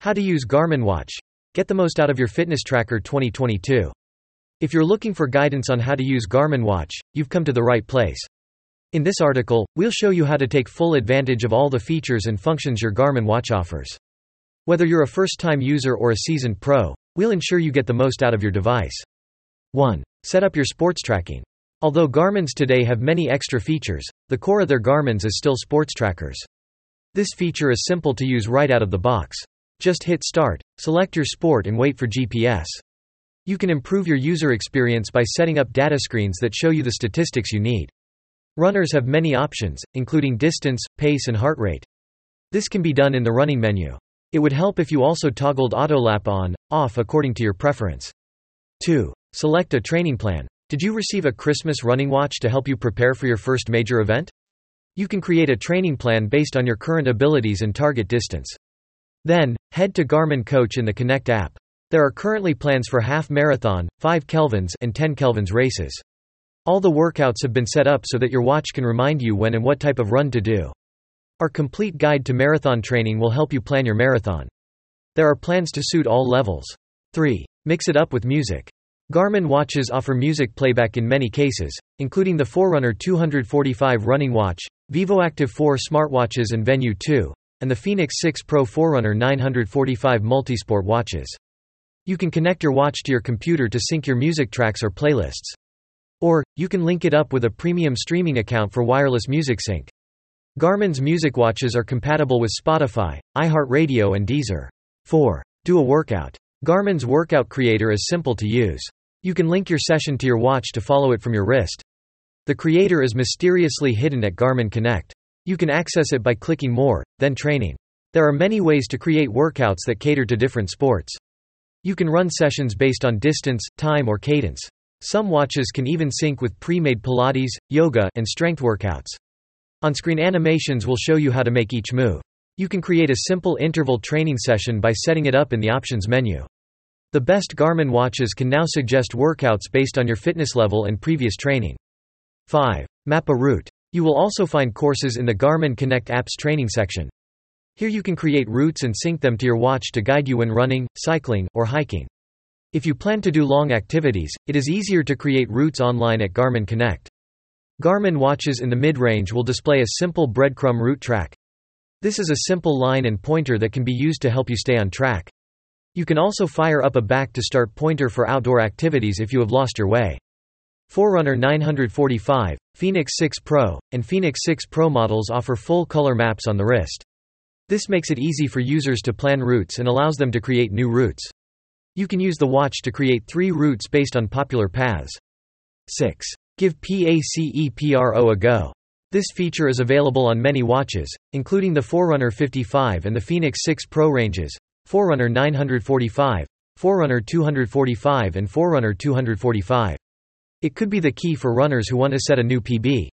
How to use Garmin Watch. Get the most out of your Fitness Tracker 2022. If you're looking for guidance on how to use Garmin Watch, you've come to the right place. In this article, we'll show you how to take full advantage of all the features and functions your Garmin Watch offers. Whether you're a first-time user or a seasoned pro, we'll ensure you get the most out of your device. 1. Set up your sports tracking. Although Garmin's today have many extra features, the core of their Garmin's is still sports trackers. This feature is simple to use right out of the box. Just hit start, select your sport and wait for GPS. You can improve your user experience by setting up data screens that show you the statistics you need. Runners have many options, including distance, pace and heart rate. This can be done in the running menu. It would help if you also toggled autolap on, off according to your preference. 2. Select a training plan. Did you receive a Christmas running watch to help you prepare for your first major event? You can create a training plan based on your current abilities and target distance. Then, head to Garmin Coach in the Connect app. There are currently plans for half marathon, 5 kelvins and 10 kelvins races. All the workouts have been set up so that your watch can remind you when and what type of run to do. Our complete guide to marathon training will help you plan your marathon. There are plans to suit all levels. 3. Mix it up with music. Garmin watches offer music playback in many cases, including the Forerunner 245 running watch, VivoActive 4 smartwatches and Venu 2, and the Fenix 6 Pro Forerunner 945 multisport watches. You can connect your watch to your computer to sync your music tracks or playlists. Or, you can link it up with a premium streaming account for wireless music sync. Garmin's music watches are compatible with Spotify, iHeartRadio and Deezer. 4. Do a workout. Garmin's Workout Creator is simple to use. You can link your session to your watch to follow it from your wrist. The creator is mysteriously hidden at Garmin Connect. You can access it by clicking More, then Training. There are many ways to create workouts that cater to different sports. You can run sessions based on distance, time or cadence. Some watches can even sync with pre-made Pilates, yoga, and strength workouts. On-screen animations will show you how to make each move. You can create a simple interval training session by setting it up in the options menu. The best Garmin watches can now suggest workouts based on your fitness level and previous training. 5. Map a route. You will also find courses in the Garmin Connect app's training section. Here you can create routes and sync them to your watch to guide you when running, cycling, or hiking. If you plan to do long activities, it is easier to create routes online at Garmin Connect. Garmin watches in the mid-range will display a simple breadcrumb route track. This is a simple line and pointer that can be used to help you stay on track. You can also fire up a back to start pointer for outdoor activities if you have lost your way. Forerunner 945, Fenix 6 Pro, and Fenix 6 Pro models offer full color maps on the wrist. This makes it easy for users to plan routes and allows them to create new routes. You can use the watch to create three routes based on popular paths. 6. Give PACEPRO a go. This feature is available on many watches, including the Forerunner 55 and the Fenix 6 Pro ranges, Forerunner 945, Forerunner 245 and Forerunner 245. It could be the key for runners who want to set a new PB.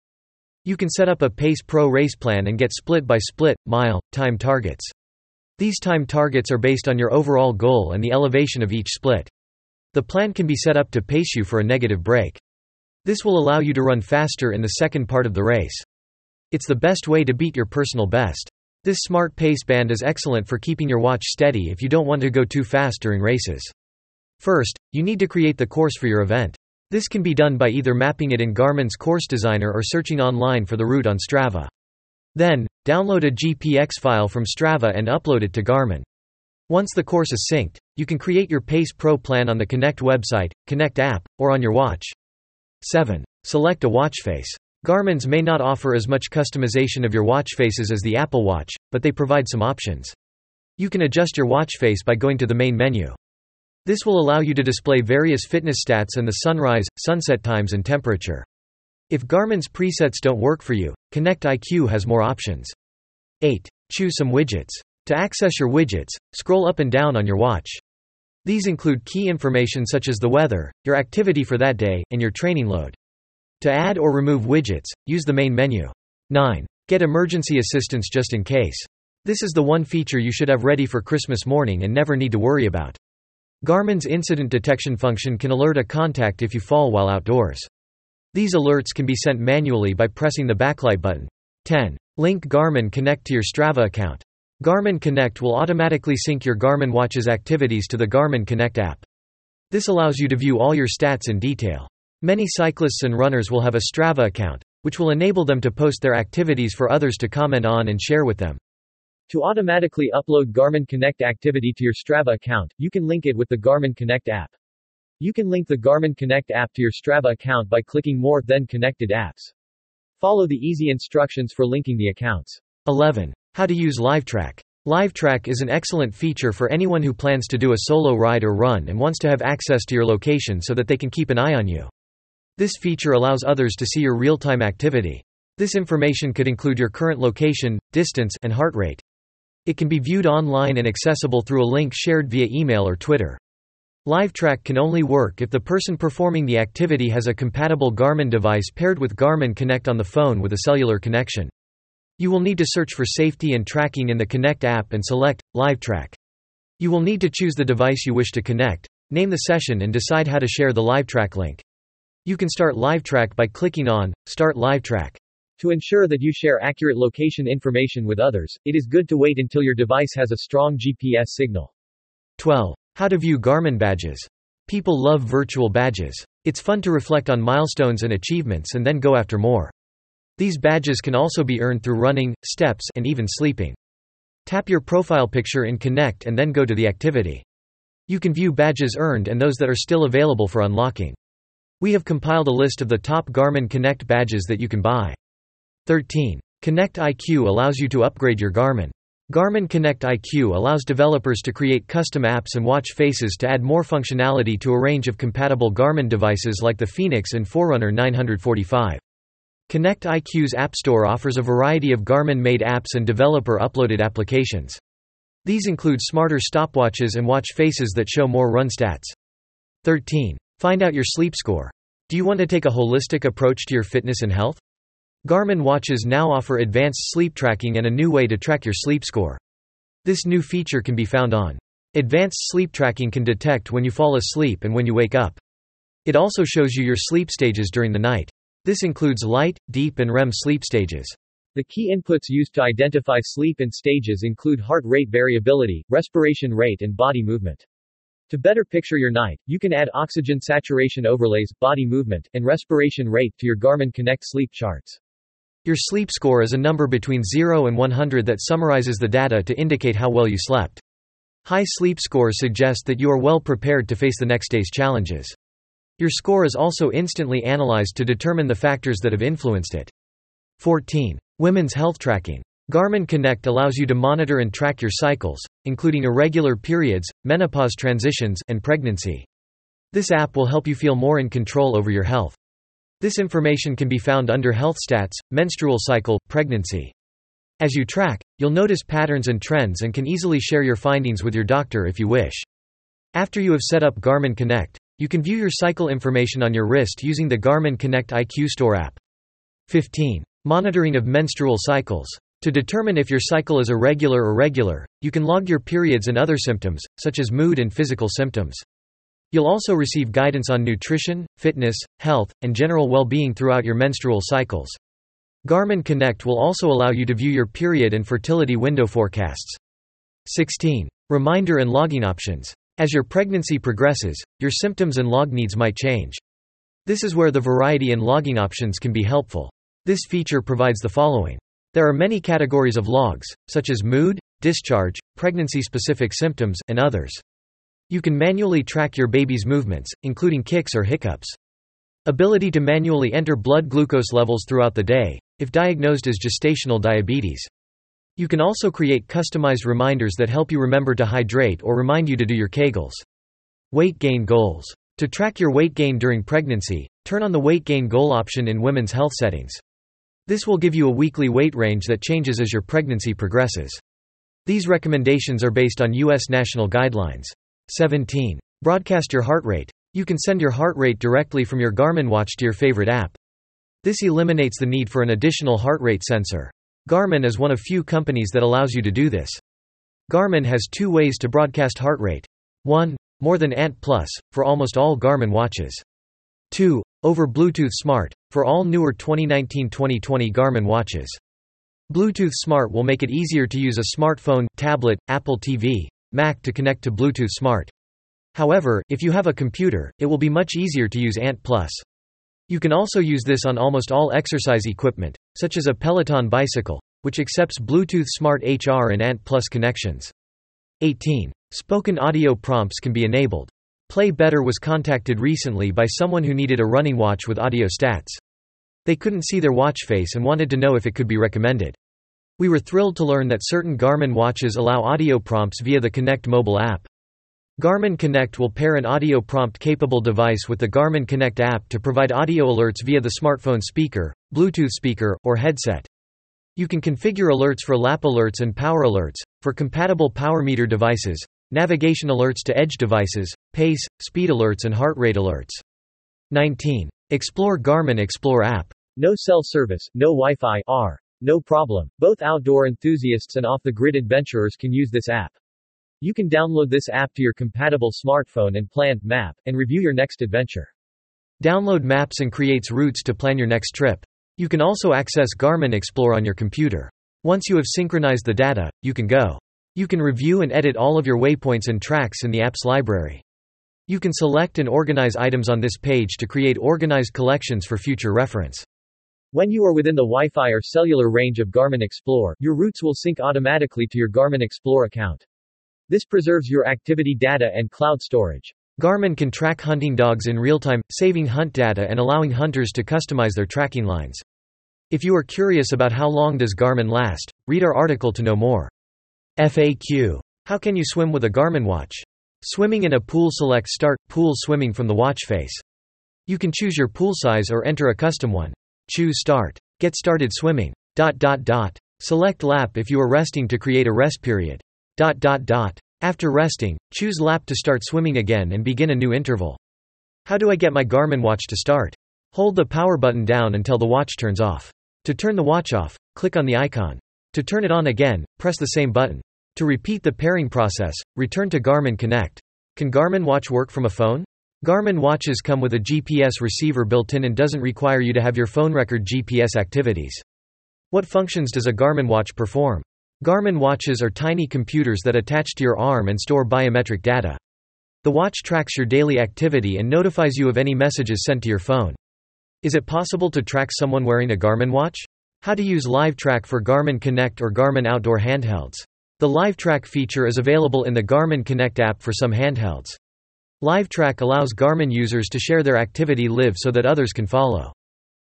You can set up a Pace Pro race plan and get split by split, mile, time targets. These time targets are based on your overall goal and the elevation of each split. The plan can be set up to pace you for a negative break. This will allow you to run faster in the second part of the race. It's the best way to beat your personal best. This smart pace band is excellent for keeping your watch steady if you don't want to go too fast during races. First, you need to create the course for your event. This can be done by either mapping it in Garmin's Course Designer or searching online for the route on Strava. Then, download a GPX file from Strava and upload it to Garmin. Once the course is synced, you can create your Pace Pro plan on the Connect website, Connect app, or on your watch. 7. Select a watch face. Garmin's may not offer as much customization of your watch faces as the Apple Watch, but they provide some options. You can adjust your watch face by going to the main menu. This will allow you to display various fitness stats and the sunrise, sunset times and temperature. If Garmin's presets don't work for you, Connect IQ has more options. 8. Choose some widgets. To access your widgets, scroll up and down on your watch. These include key information such as the weather, your activity for that day, and your training load. To add or remove widgets, use the main menu. 9. Get emergency assistance just in case. This is the one feature you should have ready for Christmas morning and never need to worry about. Garmin's incident detection function can alert a contact if you fall while outdoors. These alerts can be sent manually by pressing the backlight button. 10. Link Garmin Connect to your Strava account. Garmin Connect will automatically sync your Garmin watch's activities to the Garmin Connect app. This allows you to view all your stats in detail. Many cyclists and runners will have a Strava account, which will enable them to post their activities for others to comment on and share with them. To automatically upload Garmin Connect activity to your Strava account, you can link it with the Garmin Connect app. You can link the Garmin Connect app to your Strava account by clicking More Then Connected Apps. Follow the easy instructions for linking the accounts. 11. How to use LiveTrack. LiveTrack is an excellent feature for anyone who plans to do a solo ride or run and wants to have access to your location so that they can keep an eye on you. This feature allows others to see your real-time activity. This information could include your current location, distance, and heart rate. It can be viewed online and accessible through a link shared via email or Twitter. LiveTrack can only work if the person performing the activity has a compatible Garmin device paired with Garmin Connect on the phone with a cellular connection. You will need to search for safety and tracking in the Connect app and select LiveTrack. You will need to choose the device you wish to connect, name the session and decide how to share the LiveTrack link. You can start LiveTrack by clicking on Start LiveTrack. To ensure that you share accurate location information with others, it is good to wait until your device has a strong GPS signal. 12. How to view Garmin badges. People love virtual badges. It's fun to reflect on milestones and achievements and then go after more. These badges can also be earned through running, steps, and even sleeping. Tap your profile picture in Connect and then go to the activity. You can view badges earned and those that are still available for unlocking. We have compiled a list of the top Garmin Connect badges that you can buy. 13. Connect IQ allows you to upgrade your Garmin. Garmin Connect IQ allows developers to create custom apps and watch faces to add more functionality to a range of compatible Garmin devices like the Fenix and Forerunner 945. Connect IQ's App Store offers a variety of Garmin-made apps and developer-uploaded applications. These include smarter stopwatches and watch faces that show more run stats. 13. Find out your sleep score. Do you want to take a holistic approach to your fitness and health? Garmin watches now offer advanced sleep tracking and a new way to track your sleep score. This new feature can be found on. Advanced sleep tracking can detect when you fall asleep and when you wake up. It also shows you your sleep stages during the night. This includes light, deep and REM sleep stages. The key inputs used to identify sleep and stages include heart rate variability, respiration rate and body movement. To better picture your night, you can add oxygen saturation overlays, body movement, and respiration rate to your Garmin Connect sleep charts. Your sleep score is a number between 0 and 100 that summarizes the data to indicate how well you slept. High sleep scores suggest that you are well prepared to face the next day's challenges. Your score is also instantly analyzed to determine the factors that have influenced it. 14. Women's health tracking. Garmin Connect allows you to monitor and track your cycles, including irregular periods, menopause transitions, and pregnancy. This app will help you feel more in control over your health. This information can be found under Health Stats, Menstrual Cycle, Pregnancy. As you track, you'll notice patterns and trends and can easily share your findings with your doctor if you wish. After you have set up Garmin Connect, you can view your cycle information on your wrist using the Garmin Connect IQ Store app. 15. Monitoring of menstrual cycles. To determine if your cycle is irregular or regular, you can log your periods and other symptoms, such as mood and physical symptoms. You'll also receive guidance on nutrition, fitness, health, and general well-being throughout your menstrual cycles. Garmin Connect will also allow you to view your period and fertility window forecasts. 16. Reminder and logging options. As your pregnancy progresses, your symptoms and log needs might change. This is where the variety in logging options can be helpful. This feature provides the following. There are many categories of logs, such as mood, discharge, pregnancy-specific symptoms, and others. You can manually track your baby's movements, including kicks or hiccups. Ability to manually enter blood glucose levels throughout the day, if diagnosed as gestational diabetes. You can also create customized reminders that help you remember to hydrate or remind you to do your Kegels. Weight gain goals. To track your weight gain during pregnancy, turn on the weight gain goal option in women's health settings. This will give you a weekly weight range that changes as your pregnancy progresses. These recommendations are based on U.S. national guidelines. 17. Broadcast your heart rate. You can send your heart rate directly from your Garmin watch to your favorite app. This eliminates the need for an additional heart rate sensor. Garmin is one of few companies that allows you to do this. Garmin has two ways to broadcast heart rate. 1. More than ANT Plus, for almost all Garmin watches. 2. Over Bluetooth Smart, for all newer 2019-2020 Garmin watches. Bluetooth Smart will make it easier to use a smartphone, tablet, Apple TV, Mac to connect to Bluetooth Smart. However, if you have a computer, it will be much easier to use Ant Plus. You can also use this on almost all exercise equipment, such as a Peloton bicycle, which accepts Bluetooth Smart HR and Ant Plus connections. 18. Spoken audio prompts can be enabled. Play Better was contacted recently by someone who needed a running watch with audio stats. They couldn't see their watch face and wanted to know if it could be recommended. We were thrilled to learn that certain Garmin watches allow audio prompts via the Connect mobile app. Garmin Connect will pair an audio prompt capable device with the Garmin Connect app to provide audio alerts via the smartphone speaker, Bluetooth speaker, or headset. You can configure alerts for lap alerts and power alerts, for compatible power meter devices, navigation alerts to edge devices, pace, speed alerts and heart rate alerts. 19. Explore Garmin Explore app. No cell service, no Wi-Fi, R. No problem. Both outdoor enthusiasts and off-the-grid adventurers can use this app. You can download this app to your compatible smartphone and plan, map, and review your next adventure. Download maps and creates routes to plan your next trip. You can also access Garmin Explore on your computer. Once you have synchronized the data, you can go. You can review and edit all of your waypoints and tracks in the app's library. You can select and organize items on this page to create organized collections for future reference. When you are within the Wi-Fi or cellular range of Garmin Explore, your routes will sync automatically to your Garmin Explore account. This preserves your activity data and cloud storage. Garmin can track hunting dogs in real time, saving hunt data and allowing hunters to customize their tracking lines. If you are curious about how long does Garmin last, read our article to know more. FAQ. How can you swim with a Garmin watch? Swimming in a pool select Start Pool Swimming from the watch face. You can choose your pool size or enter a custom one. Choose Start. Get started swimming. Dot dot dot. Select lap if you are resting to create a rest period. Dot dot dot. After resting, choose lap to start swimming again and begin a new interval. How do I get my Garmin watch to start? Hold the power button down until the watch turns off. To turn the watch off, click on the icon. To turn it on again, press the same button. To repeat the pairing process, return to Garmin Connect. Can Garmin Watch work from a phone? Garmin watches come with a GPS receiver built in and doesn't require you to have your phone record GPS activities. What functions does a Garmin watch perform? Garmin watches are tiny computers that attach to your arm and store biometric data. The watch tracks your daily activity and notifies you of any messages sent to your phone. Is it possible to track someone wearing a Garmin watch? How to use LiveTrack for Garmin Connect or Garmin outdoor handhelds. The LiveTrack feature is available in the Garmin Connect app for some handhelds. LiveTrack allows Garmin users to share their activity live so that others can follow.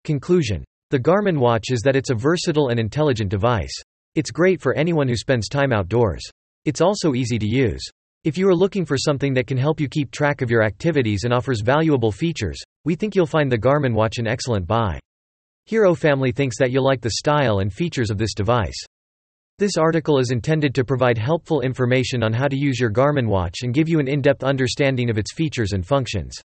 Conclusion. The Garmin watch is that it's a versatile and intelligent device. It's great for anyone who spends time outdoors. It's also easy to use. If you are looking for something that can help you keep track of your activities and offers valuable features, we think you'll find the Garmin watch an excellent buy. Hero Family thinks that you'll like the style and features of this device. This article is intended to provide helpful information on how to use your Garmin watch and give you an in-depth understanding of its features and functions.